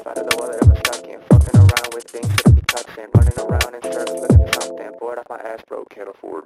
Myself out of the world I'm stuck in. Fucking around with things that I be touching. Running around in circles looking for something. Bored off my ass, broke, can't afford.